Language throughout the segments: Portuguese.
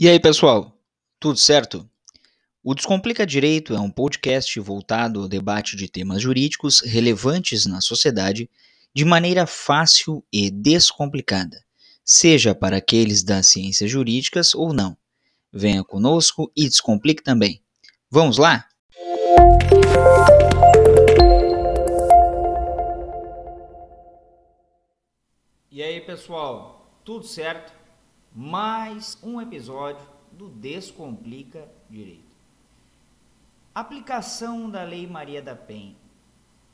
E aí, pessoal? Tudo certo? O Descomplica Direito é um podcast voltado ao debate de temas jurídicos relevantes na sociedade de maneira fácil e descomplicada, seja para aqueles das ciências jurídicas ou não. Venha conosco e descomplique também. Vamos lá? E aí, pessoal? Tudo certo? Mais um episódio do Descomplica Direito. Aplicação da Lei Maria da Penha,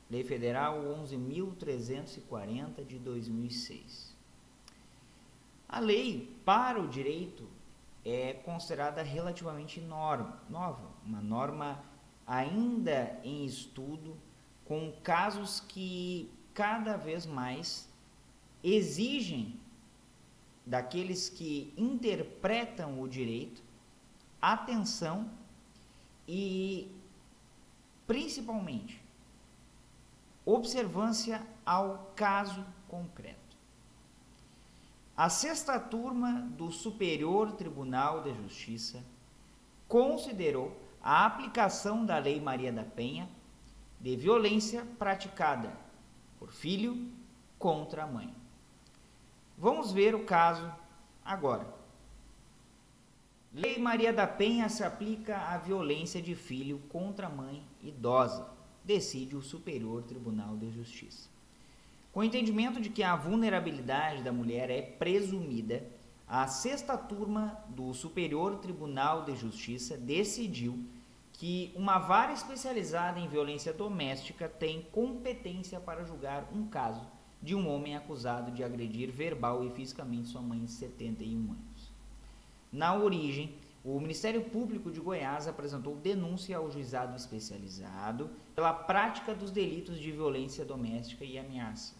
Lei Federal 11.340 de 2006. A lei para o direito é considerada relativamente norma, nova, uma norma ainda em estudo, com casos que cada vez mais exigem daqueles que interpretam o direito, atenção e, principalmente, observância ao caso concreto. A sexta turma do Superior Tribunal de Justiça considerou a aplicação da Lei Maria da Penha de violência praticada por filho contra a mãe. Vamos ver o caso agora. Lei Maria da Penha se aplica à violência de filho contra mãe idosa, decide o Superior Tribunal de Justiça. Com o entendimento de que a vulnerabilidade da mulher é presumida, a sexta turma do Superior Tribunal de Justiça decidiu que uma vara especializada em violência doméstica tem competência para julgar um caso de um homem acusado de agredir verbal e fisicamente sua mãe de 71 anos. Na origem, o Ministério Público de Goiás apresentou denúncia ao juizado especializado pela prática dos delitos de violência doméstica e ameaça.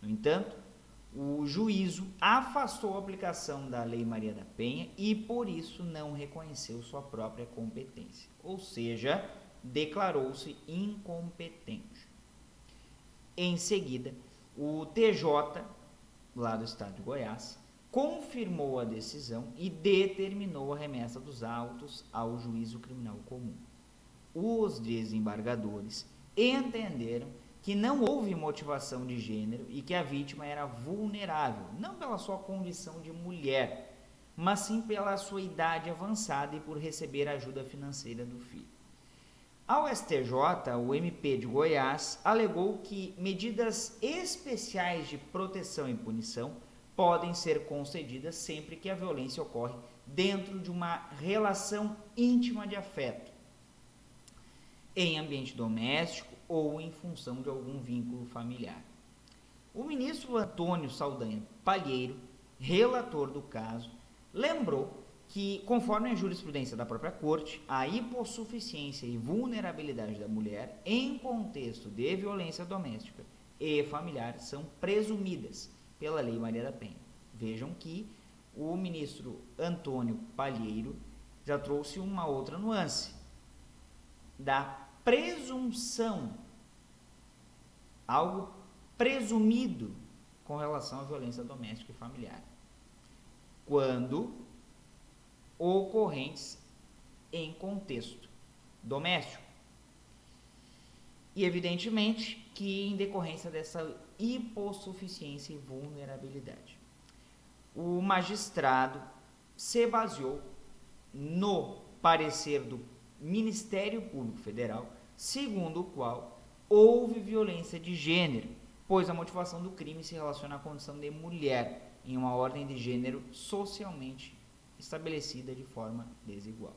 No entanto, o juízo afastou a aplicação da Lei Maria da Penha e, por isso, não reconheceu sua própria competência, ou seja, declarou-se incompetente. Em seguida, o TJ, lá do estado de Goiás, confirmou a decisão e determinou a remessa dos autos ao juízo criminal comum. Os desembargadores entenderam que não houve motivação de gênero e que a vítima era vulnerável, não pela sua condição de mulher, mas sim pela sua idade avançada e por receber ajuda financeira do filho. Ao STJ, o MP de Goiás alegou que medidas especiais de proteção e punição podem ser concedidas sempre que a violência ocorre dentro de uma relação íntima de afeto, em ambiente doméstico ou em função de algum vínculo familiar. O ministro Antônio Saldanha Palheiro, relator do caso, lembrou que, conforme a jurisprudência da própria corte, a hipossuficiência e vulnerabilidade da mulher em contexto de violência doméstica e familiar são presumidas pela Lei Maria da Penha. Vejam que o ministro Antônio Palheiro já trouxe uma outra nuance da presunção, algo presumido com relação à violência doméstica e familiar. Quando ocorrentes em contexto doméstico. E evidentemente que em decorrência dessa hipossuficiência e vulnerabilidade. O magistrado se baseou no parecer do Ministério Público Federal, segundo o qual houve violência de gênero, pois a motivação do crime se relaciona à condição de mulher em uma ordem de gênero socialmente estabelecida de forma desigual.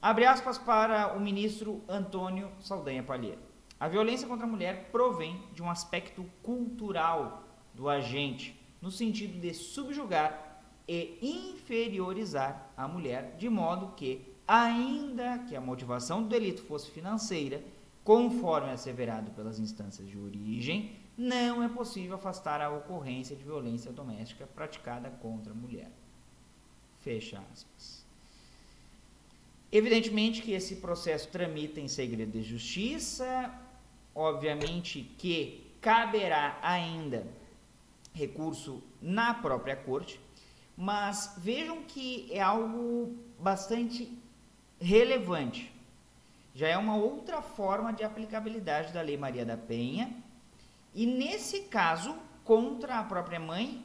Abre aspas para o ministro Antônio Saldanha Palheiro. A violência contra a mulher provém de um aspecto cultural do agente, no sentido de subjugar e inferiorizar a mulher, de modo que, ainda que a motivação do delito fosse financeira, conforme asseverado pelas instâncias de origem, não é possível afastar a ocorrência de violência doméstica praticada contra a mulher. Fecha aspas. Evidentemente que esse processo tramita em segredo de justiça, obviamente que caberá ainda recurso na própria corte. Mas vejam que é algo bastante relevante. Já é uma outra forma de aplicabilidade da Lei Maria da Penha. E nesse caso, contra a própria mãe,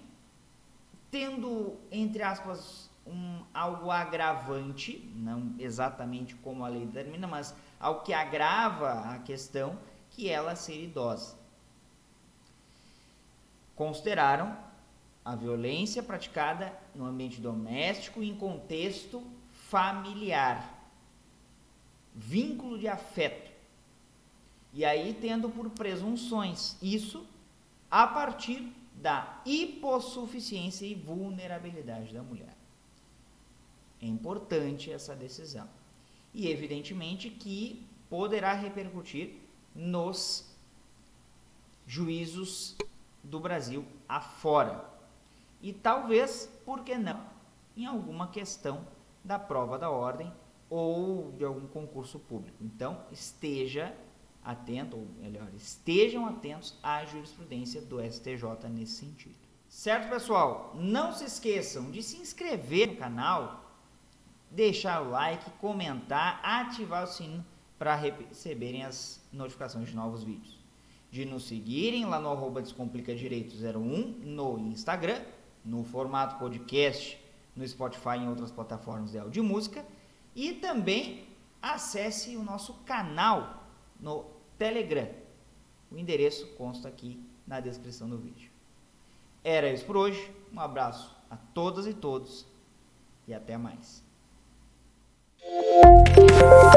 tendo, entre aspas, um, algo agravante, não exatamente como a lei determina, mas algo que agrava a questão, que ela ser idosa. Consideraram a violência praticada no ambiente doméstico em contexto familiar vínculo de afeto. E aí tendo por presunções isso a partir da hipossuficiência e vulnerabilidade da mulher. É importante essa decisão. E evidentemente que poderá repercutir nos juízos do Brasil afora. E talvez, por que não, em alguma questão da prova da ordem ou de algum concurso público. Então, esteja atento, ou melhor, estejam atentos à jurisprudência do STJ nesse sentido. Certo, pessoal? Não se esqueçam de se inscrever no canal, deixar o like, comentar, ativar o sininho para receberem as notificações de novos vídeos. De nos seguirem lá no arroba Descomplica Direito 01 no Instagram, no formato podcast, no Spotify e em outras plataformas de áudio música e também acesse o nosso canal no Telegram. O endereço consta aqui na descrição do vídeo. Era isso por hoje. Um abraço a todas e todos e até mais. Música